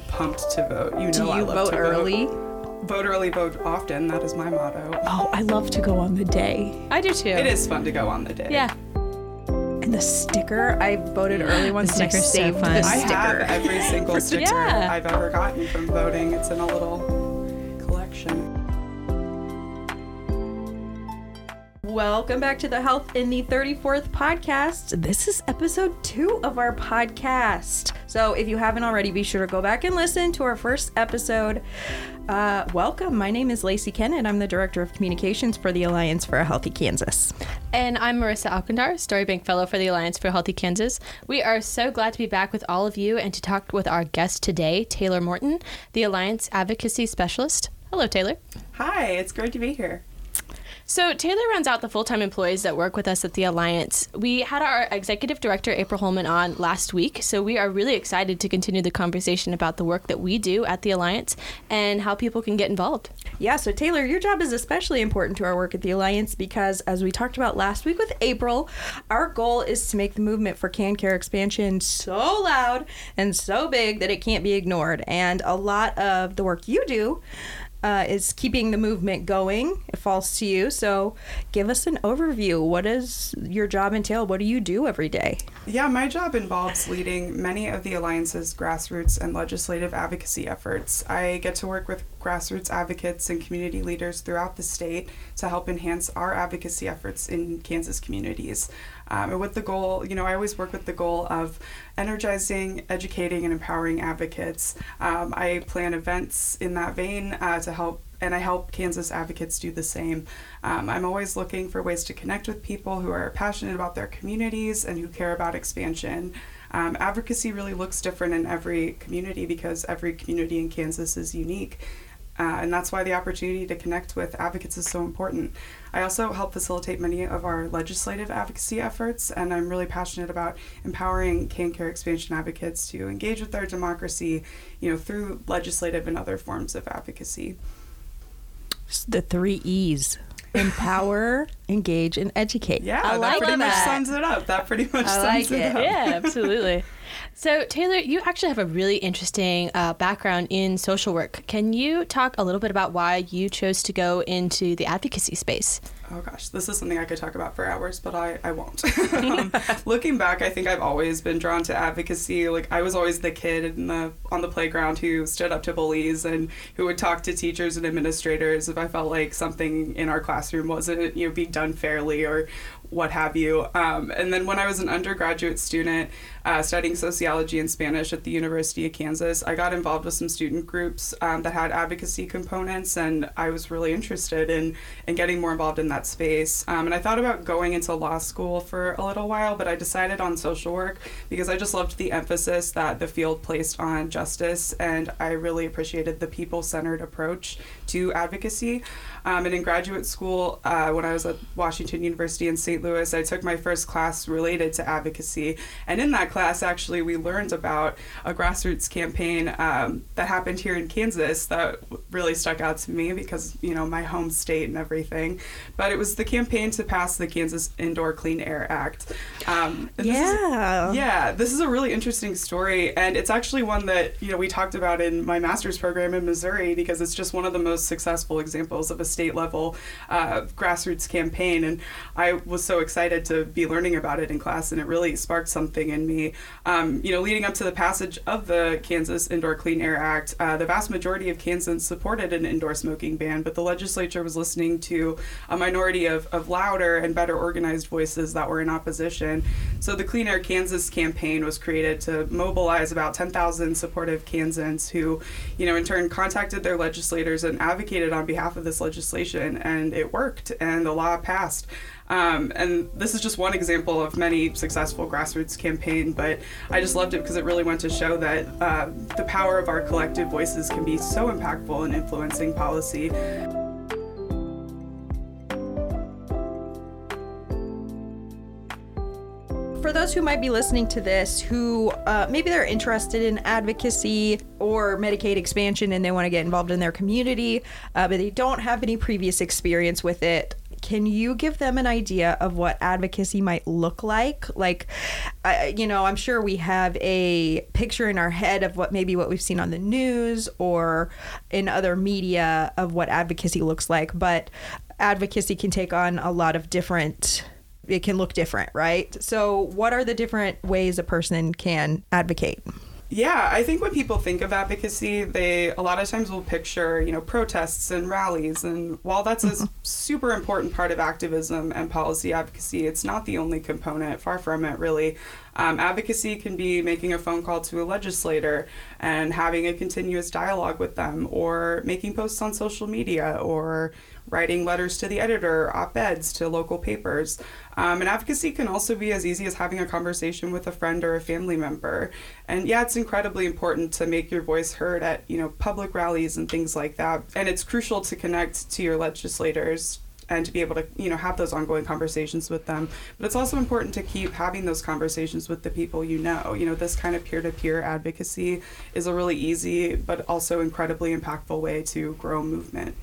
I'm pumped to vote. You know, Do I you love vote to early? Vote early, vote often. That is my motto. Oh, I love to go on the day. I do too. It is fun to go on the day. Yeah. And the sticker, I voted early once and I sticker's so fun. the I sticker. have every single sticker Yeah. I've ever gotten from voting. It's in a little collection. Welcome back to the Health in the 34th podcast. This is episode two of our podcast. So if you haven't already, be sure to go back and listen to our first episode. Uh, welcome. My name is Lacey Kennett. I'm the Director of Communications for the Alliance for a Healthy Kansas. And I'm Marissa Alcantar, Storybank Fellow for the Alliance for a Healthy Kansas. We are so glad to be back with all of you and to talk with our guest today, Taylor Morton, the Alliance Advocacy Specialist. Hello, Taylor. Hi, it's great to be here. So, Taylor runs out the full time employees that work with us at the Alliance. We had our executive director, April Holman, on last week, so we are really excited to continue the conversation about the work that we do at the Alliance and how people can get involved. Yeah, so Taylor, your job is especially important to our work at the Alliance because, as we talked about last week with April, our goal is to make the movement for KanCare expansion so loud and so big that it can't be ignored. And a lot of the work you do uh, is keeping the movement going. It falls to you. So, give us an overview. What does your job entail? What do you do every day? Yeah, my job involves leading many of the Alliance's grassroots and legislative advocacy efforts. I get to work with grassroots advocates and community leaders throughout the state to help enhance our advocacy efforts in Kansas communities. Um, and with the goal, you know, I always work with the goal of energizing, educating, and empowering advocates. Um, I plan events in that vein uh, to help and I help Kansas advocates do the same. Um, I'm always looking for ways to connect with people who are passionate about their communities and who care about expansion. Um, advocacy really looks different in every community because every community in Kansas is unique. Uh, and that's why the opportunity to connect with advocates is so important. I also help facilitate many of our legislative advocacy efforts, and I'm really passionate about empowering KanCare expansion advocates to engage with our democracy, you know, through legislative and other forms of advocacy. The three E's empower, engage, and educate. Yeah, I that like pretty much sums it up. That pretty much I sums like it, it. up. Yeah, absolutely. So, Taylor, you actually have a really interesting uh, background in social work. Can you talk a little bit about why you chose to go into the advocacy space? Oh gosh, this is something I could talk about for hours, but I, I won't. um, looking back, I think I've always been drawn to advocacy. Like I was always the kid in the on the playground who stood up to bullies and who would talk to teachers and administrators if I felt like something in our classroom wasn't you know being done fairly or what have you. Um, and then when I was an undergraduate student uh, studying sociology and Spanish at the University of Kansas, I got involved with some student groups um, that had advocacy components, and I was really interested in in getting more involved in that space. Um, and I thought about going into law school for a little while, but I decided on social work because I just loved the emphasis that the field placed on justice, and I really appreciated the people centered approach to advocacy. Um, and in graduate school, uh, when I was at Washington University in St. Louis, I took my first class related to advocacy. And in that class, actually, we learned about a grassroots campaign um, that happened here in Kansas that really stuck out to me because, you know, my home state and everything. But it was the campaign to pass the Kansas Indoor Clean Air Act. Um, and this is- Yeah. yeah, this is a really interesting story, and it's actually one that you know we talked about in my master's program in Missouri because it's just one of the most successful examples of a state level uh, grassroots campaign, and I was so excited to be learning about it in class, and it really sparked something in me. Um, you know, leading up to the passage of the Kansas Indoor Clean Air Act, uh, the vast majority of Kansans supported an indoor smoking ban, but the legislature was listening to a minority of, of louder and better organized voices that were in opposition. So the Clean Air Kansas campaign was created to mobilize about 10,000 supportive Kansans who, you know, in turn contacted their legislators and advocated on behalf of this legislation, and it worked, and the law passed. Um, and this is just one example of many successful grassroots campaign, but I just loved it because it really went to show that uh, the power of our collective voices can be so impactful in influencing policy. For those who might be listening to this, who uh, maybe they're interested in advocacy or Medicaid expansion and they want to get involved in their community, uh, but they don't have any previous experience with it, can you give them an idea of what advocacy might look like? Like, you know, I'm sure we have a picture in our head of what maybe what we've seen on the news or in other media of what advocacy looks like, but advocacy can take on a lot of different it can look different, right? So, what are the different ways a person can advocate? Yeah, I think when people think of advocacy, they a lot of times will picture, you know, protests and rallies. And while that's a super important part of activism and policy advocacy, it's not the only component. Far from it, really. Um, advocacy can be making a phone call to a legislator and having a continuous dialogue with them, or making posts on social media, or writing letters to the editor, op eds to local papers. Um, and advocacy can also be as easy as having a conversation with a friend or a family member. And yeah, it's incredibly important to make your voice heard at you know public rallies and things like that. And it's crucial to connect to your legislators and to be able to you know have those ongoing conversations with them but it's also important to keep having those conversations with the people you know you know this kind of peer-to-peer advocacy is a really easy but also incredibly impactful way to grow movement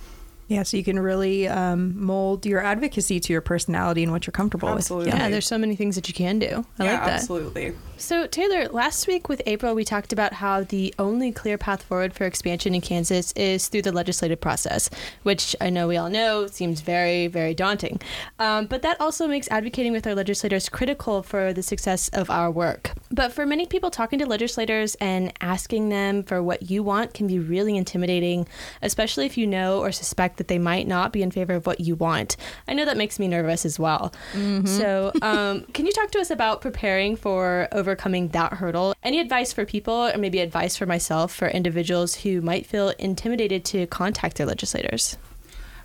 yeah, so you can really um, mold your advocacy to your personality and what you're comfortable absolutely. with. Yeah, there's so many things that you can do. I yeah, like that. Absolutely. So, Taylor, last week with April, we talked about how the only clear path forward for expansion in Kansas is through the legislative process, which I know we all know seems very, very daunting. Um, but that also makes advocating with our legislators critical for the success of our work. But for many people, talking to legislators and asking them for what you want can be really intimidating, especially if you know or suspect that they might not be in favor of what you want. I know that makes me nervous as well. So, um, can you talk to us about preparing for overcoming that hurdle? Any advice for people, or maybe advice for myself, for individuals who might feel intimidated to contact their legislators?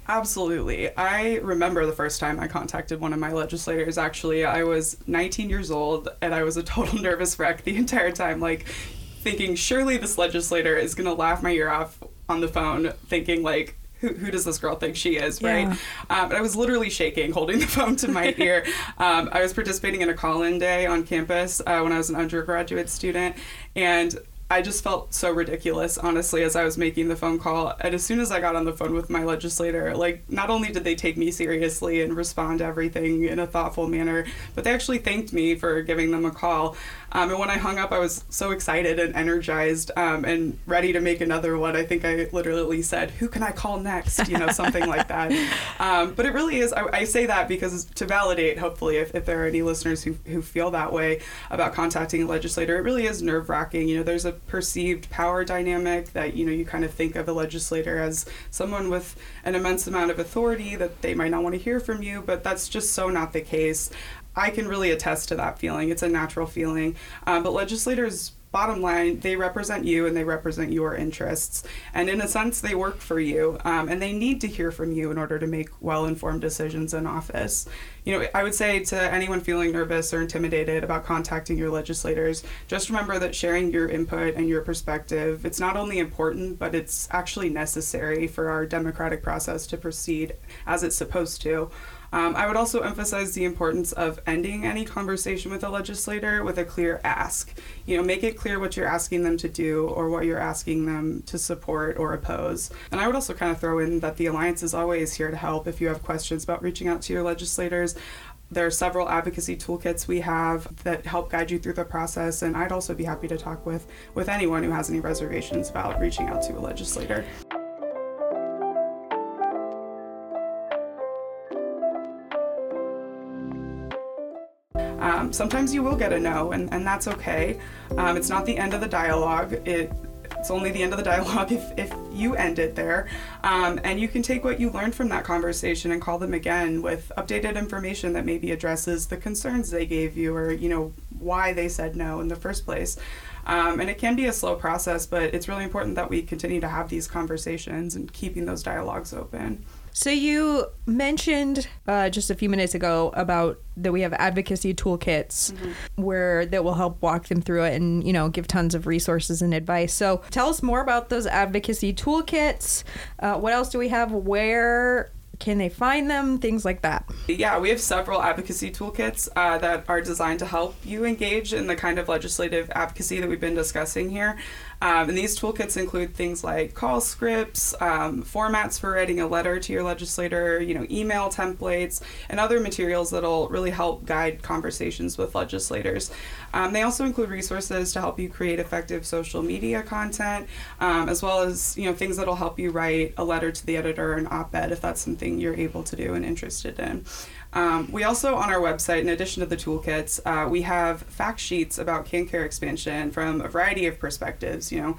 Absolutely. I remember the first time I contacted one of my legislators. Actually, I was 19 years old and I was a total nervous wreck the entire time, like thinking, surely this legislator is going to laugh my ear off on the phone, thinking, like, who, who does this girl think she is, right? Yeah. Um, and I was literally shaking, holding the phone to my ear. Um, I was participating in a call in day on campus uh, when I was an undergraduate student. And I just felt so ridiculous, honestly, as I was making the phone call. And as soon as I got on the phone with my legislator, like, not only did they take me seriously and respond to everything in a thoughtful manner, but they actually thanked me for giving them a call. Um, and when I hung up, I was so excited and energized um, and ready to make another one. I think I literally said, Who can I call next? You know, something like that. Um, but it really is, I, I say that because to validate, hopefully, if, if there are any listeners who, who feel that way about contacting a legislator, it really is nerve wracking. You know, there's a perceived power dynamic that, you know, you kind of think of a legislator as someone with an immense amount of authority that they might not want to hear from you, but that's just so not the case. I can really attest to that feeling. It's a natural feeling. Um, but legislators, bottom line, they represent you and they represent your interests. And in a sense, they work for you. Um, and they need to hear from you in order to make well informed decisions in office. You know, I would say to anyone feeling nervous or intimidated about contacting your legislators, just remember that sharing your input and your perspective, it's not only important, but it's actually necessary for our democratic process to proceed as it's supposed to. Um, I would also emphasize the importance of ending any conversation with a legislator with a clear ask. You know, make it clear what you're asking them to do or what you're asking them to support or oppose. And I would also kind of throw in that the Alliance is always here to help if you have questions about reaching out to your legislators. There are several advocacy toolkits we have that help guide you through the process, and I'd also be happy to talk with, with anyone who has any reservations about reaching out to a legislator. Sometimes you will get a no, and, and that's okay. Um, it's not the end of the dialogue. It it's only the end of the dialogue if, if you end it there. Um, and you can take what you learned from that conversation and call them again with updated information that maybe addresses the concerns they gave you or, you know, why they said no in the first place. Um, and it can be a slow process, but it's really important that we continue to have these conversations and keeping those dialogues open. So you mentioned uh, just a few minutes ago about that we have advocacy toolkits where that will help walk them through it and you know give tons of resources and advice. So tell us more about those advocacy toolkits. Uh, what else do we have? Where can they find them? Things like that. Yeah, we have several advocacy toolkits uh, that are designed to help you engage in the kind of legislative advocacy that we've been discussing here. Um, and these toolkits include things like call scripts, um, formats for writing a letter to your legislator, you know, email templates, and other materials that'll really help guide conversations with legislators. Um, they also include resources to help you create effective social media content, um, as well as you know things that'll help you write a letter to the editor or an op-ed if that's something you're able to do and interested in. Um, we also, on our website, in addition to the toolkits, uh, we have fact sheets about KanCare expansion from a variety of perspectives. You know,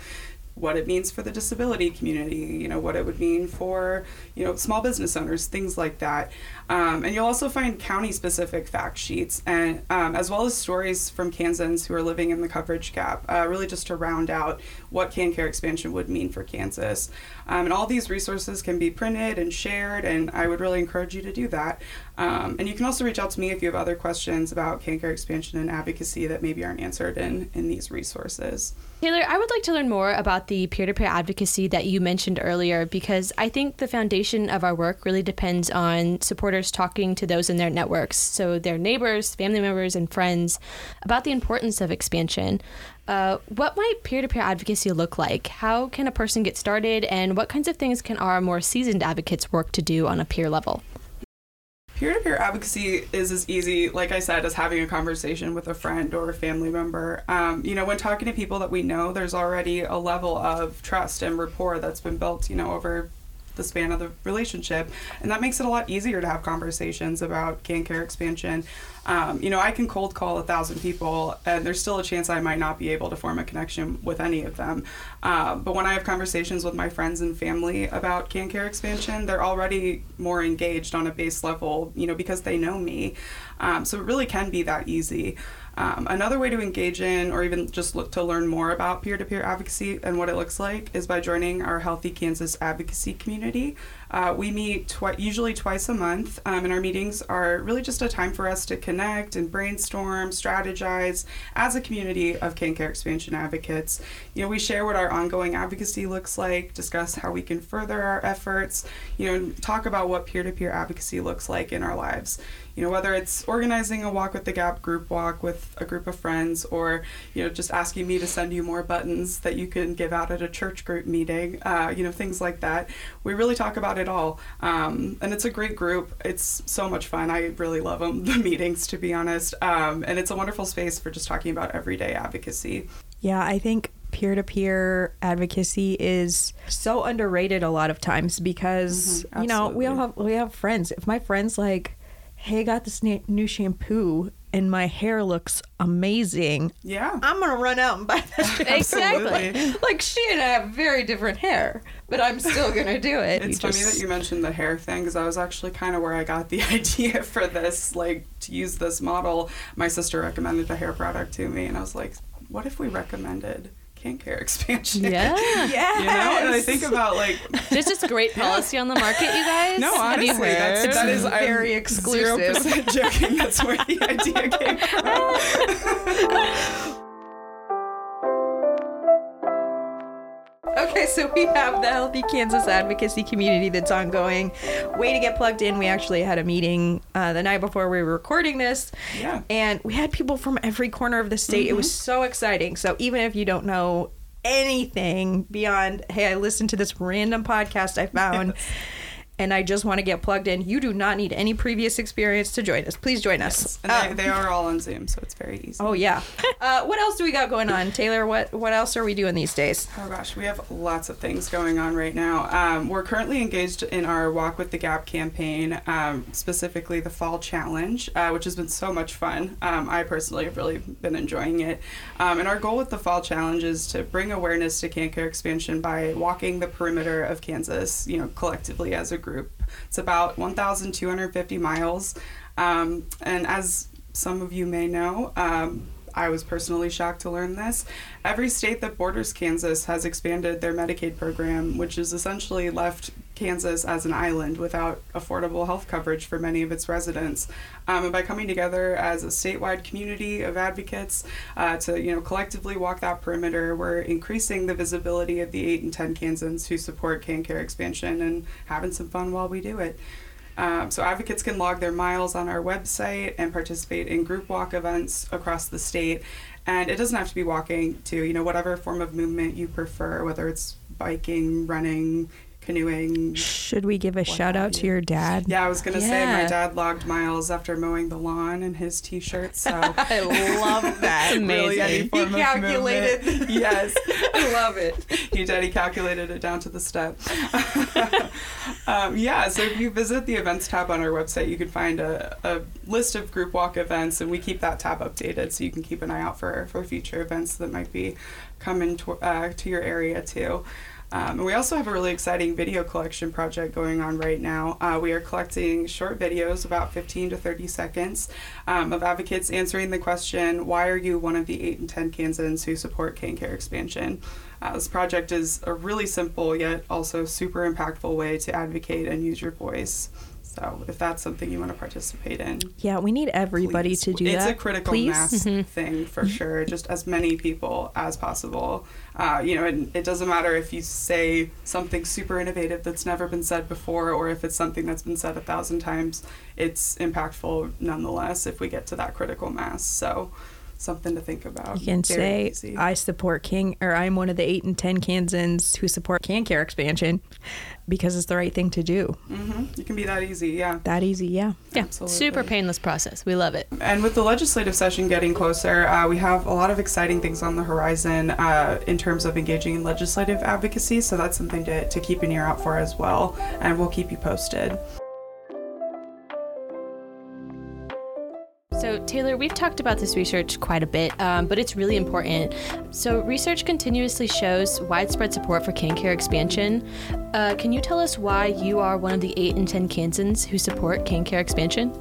what it means for the disability community, you know, what it would mean for, you know, small business owners, things like that. Um, and you'll also find county specific fact sheets and um, as well as stories from Kansans who are living in the coverage gap, uh, really just to round out what KanCare expansion would mean for Kansas. Um, and all these resources can be printed and shared, and I would really encourage you to do that. Um, and you can also reach out to me if you have other questions about KanCare expansion and advocacy that maybe aren't answered in, in these resources. Taylor, I would like to learn more about the peer to peer advocacy that you mentioned earlier because I think the foundation of our work really depends on supporters talking to those in their networks, so their neighbors, family members, and friends, about the importance of expansion. Uh, what might peer to peer advocacy look like? How can a person get started, and what kinds of things can our more seasoned advocates work to do on a peer level? Peer to peer advocacy is as easy, like I said, as having a conversation with a friend or a family member. Um, you know, when talking to people that we know, there's already a level of trust and rapport that's been built, you know, over the span of the relationship. And that makes it a lot easier to have conversations about KanCare expansion. Um, you know, I can cold call a thousand people, and there's still a chance I might not be able to form a connection with any of them. Uh, but when I have conversations with my friends and family about KanCare expansion, they're already more engaged on a base level, you know, because they know me. Um, so it really can be that easy. Um, another way to engage in or even just look to learn more about peer to peer advocacy and what it looks like is by joining our Healthy Kansas advocacy community. Uh, we meet twi- usually twice a month, um, and our meetings are really just a time for us to connect and brainstorm, strategize as a community of KanCare expansion advocates. You know, we share what our ongoing advocacy looks like, discuss how we can further our efforts, you know, talk about what peer to peer advocacy looks like in our lives you know whether it's organizing a walk with the gap group walk with a group of friends or you know just asking me to send you more buttons that you can give out at a church group meeting uh, you know things like that. We really talk about it all. Um, and it's a great group. It's so much fun. I really love them the meetings to be honest. Um, and it's a wonderful space for just talking about everyday advocacy. Yeah i think peer to peer advocacy is so underrated a lot of times because mm-hmm, you know we all have we have friends. If my friends like hey, I got this new shampoo and my hair looks amazing. Yeah. I'm going to run out and buy that exactly. like she and I have very different hair, but I'm still going to do it. It's you funny just... that you mentioned the hair thing because I was actually kind of where I got the idea for this, like to use this model. My sister recommended a hair product to me, and I was like, what if we recommended KanCare expansion. Yeah. yeah. You know, and I think about like there's just great policy on the market, you guys. No, honestly, that's, that is very I'm exclusive. Zero percent joking. That's where the idea came from. so we have the Healthy Kansas advocacy community that's ongoing. Way to get plugged in. We actually had a meeting uh, the night before we were recording this. Yeah. And we had people from every corner of the state. Mm-hmm. It was mm-hmm. so exciting. So even if you don't know anything beyond, hey, I listened to this random podcast I found. Yes and I just want to get plugged in, you do not need any previous experience to join us. Please join us. Yes. And um, they, they, are all on Zoom, so it's very easy. Oh yeah. uh, what else do we got going on, Taylor? What what else are we doing these days? Oh gosh, we have lots of things going on right now. Um, we're currently engaged in our Walk with the Gap campaign, um, specifically the Fall Challenge, uh, which has been so much fun. Um, I personally have really been enjoying it. Um, and our goal with the Fall Challenge is to bring awareness to KanCare expansion by walking the perimeter of Kansas, you know, collectively as a group. It's about 1,250 miles. Um, and as some of you may know, um, I was personally shocked to learn this. Every state that borders Kansas has expanded their Medicaid program, which has essentially left Kansas as an island without affordable health coverage for many of its residents. Um, and by coming together as a statewide community of advocates uh, to you know collectively walk that perimeter, we're increasing the visibility of the eight and ten Kansans who support KanCare expansion and having some fun while we do it. Um, so advocates can log their miles on our website and participate in group walk events across the state. And it doesn't have to be walking to, you know, whatever form of movement you prefer, whether it's biking, running, canoeing. Should we give a shout out to your dad? Yeah, I was gonna say my dad logged miles after mowing the lawn in his t-shirt. So I love that. really Amazing. He calculated. Yes. I love it. he did. He calculated it down to the step. um, yeah, so if you visit the events tab on our website, you can find a, a list of group walk events, and we keep that tab updated so you can keep an eye out for, for future events that might be coming to, uh, to your area too. Um, we also have a really exciting video collection project going on right now. Uh, we are collecting short videos, about 15 to 30 seconds, um, of advocates answering the question, Why are you one of the 8 and 10 Kansans who support KanCare expansion? Uh, this project is a really simple yet also super impactful way to advocate and use your voice. So if that's something you want to participate in, Yeah, we need everybody please. to do it's that. It's a critical please. mass thing for sure. Just as many people as possible. Uh, you know, and it doesn't matter if you say something super innovative that's never been said before, or if it's something that's been said a thousand times. It's impactful nonetheless if we get to that critical mass. So something to think about. You can Very say, easy. I support King, or I'm one of the 8 and 10 Kansans who support KanCare expansion because it's the right thing to do. hmm You can be that easy, yeah. That easy, yeah. Yeah, Absolutely. super painless process. We love it. And with the legislative session getting closer, uh, we have a lot of exciting things on the horizon uh, in terms of engaging in legislative advocacy. So that's something to, to keep an ear out for as well. And we'll keep you posted. Taylor, we've talked about this research quite a bit, um, but it's really important. So, research continuously shows widespread support for KanCare expansion. Uh, can you tell us why you are one of the 8 and 10 Kansans who support KanCare expansion?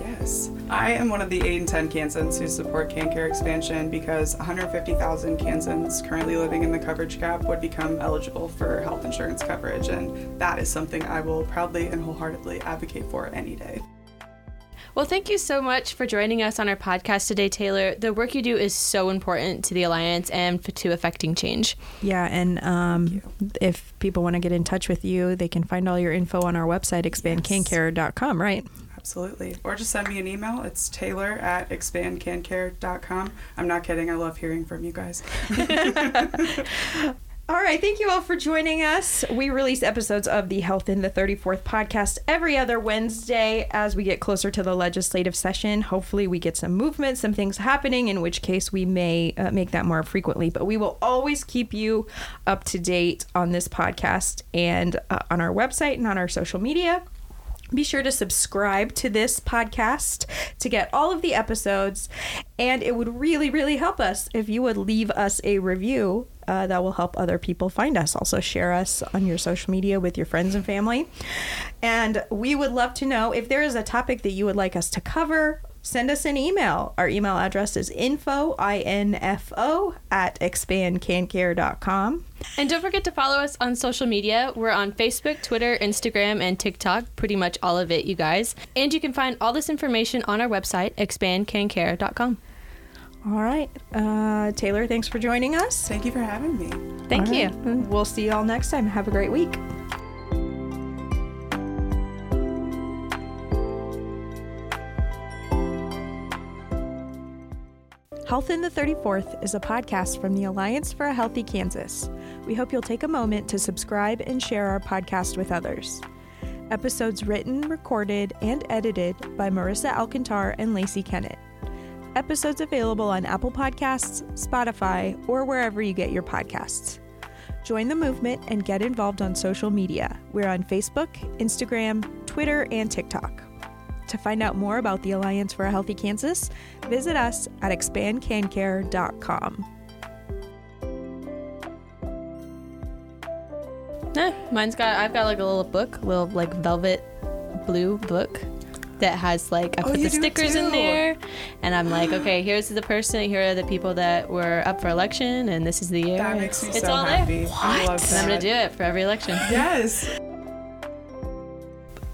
Yes. I am one of the 8 and 10 Kansans who support KanCare expansion because 150,000 Kansans currently living in the coverage gap would become eligible for health insurance coverage. And that is something I will proudly and wholeheartedly advocate for any day. Well, thank you so much for joining us on our podcast today, Taylor. The work you do is so important to the Alliance and to affecting change. Yeah, and um, if people want to get in touch with you, they can find all your info on our website, expandkancare.com, right? Absolutely. Or just send me an email. It's taylor at expandkancare.com. I'm not kidding. I love hearing from you guys. All right, thank you all for joining us. We release episodes of the Health in the 34th podcast every other Wednesday as we get closer to the legislative session. Hopefully, we get some movement, some things happening, in which case we may uh, make that more frequently. But we will always keep you up to date on this podcast and uh, on our website and on our social media. Be sure to subscribe to this podcast to get all of the episodes. And it would really, really help us if you would leave us a review. Uh, that will help other people find us. Also, share us on your social media with your friends and family. And we would love to know if there is a topic that you would like us to cover. Send us an email. Our email address is info, I-N-F-O, at expandkancare.com. And don't forget to follow us on social media. We're on Facebook, Twitter, Instagram, and TikTok. Pretty much all of it, you guys. And you can find all this information on our website, expandkancare.com. All right. Uh, Taylor, thanks for joining us. Thank you for having me. Thank All you. right. We'll see you all next time. Have a great week. Health in the 34th is a podcast from the Alliance for a Healthy Kansas. We hope you'll take a moment to subscribe and share our podcast with others. Episodes written, recorded, and edited by Marissa Alcantar and Lacey Kennett. Episodes available on Apple Podcasts, Spotify, or wherever you get your podcasts. Join the movement and get involved on social media. We're on Facebook, Instagram, Twitter, and TikTok. To find out more about the Alliance for a Healthy Kansas, visit us at expandkancare.com. Eh, mine's got, I've got like a little book, little like velvet blue book that has like, I Oh, put you the stickers in there. And I'm like, okay, here's the person, here are the people that were up for election, and this is the year. That makes me it's so all happy. there. I love And I'm gonna do it for every election. Yes.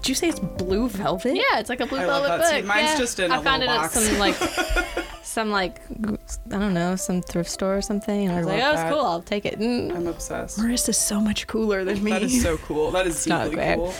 Did you say it's blue velvet? Yeah, it's like a blue I love velvet that book. too. Mine's yeah. just in I a found it little at some like some like I don't know some thrift store or something, and I was like, love oh, it's cool. I'll take it. Mm. I'm obsessed. Marissa's so much cooler than me. That is so cool. That is not deeply great. cool.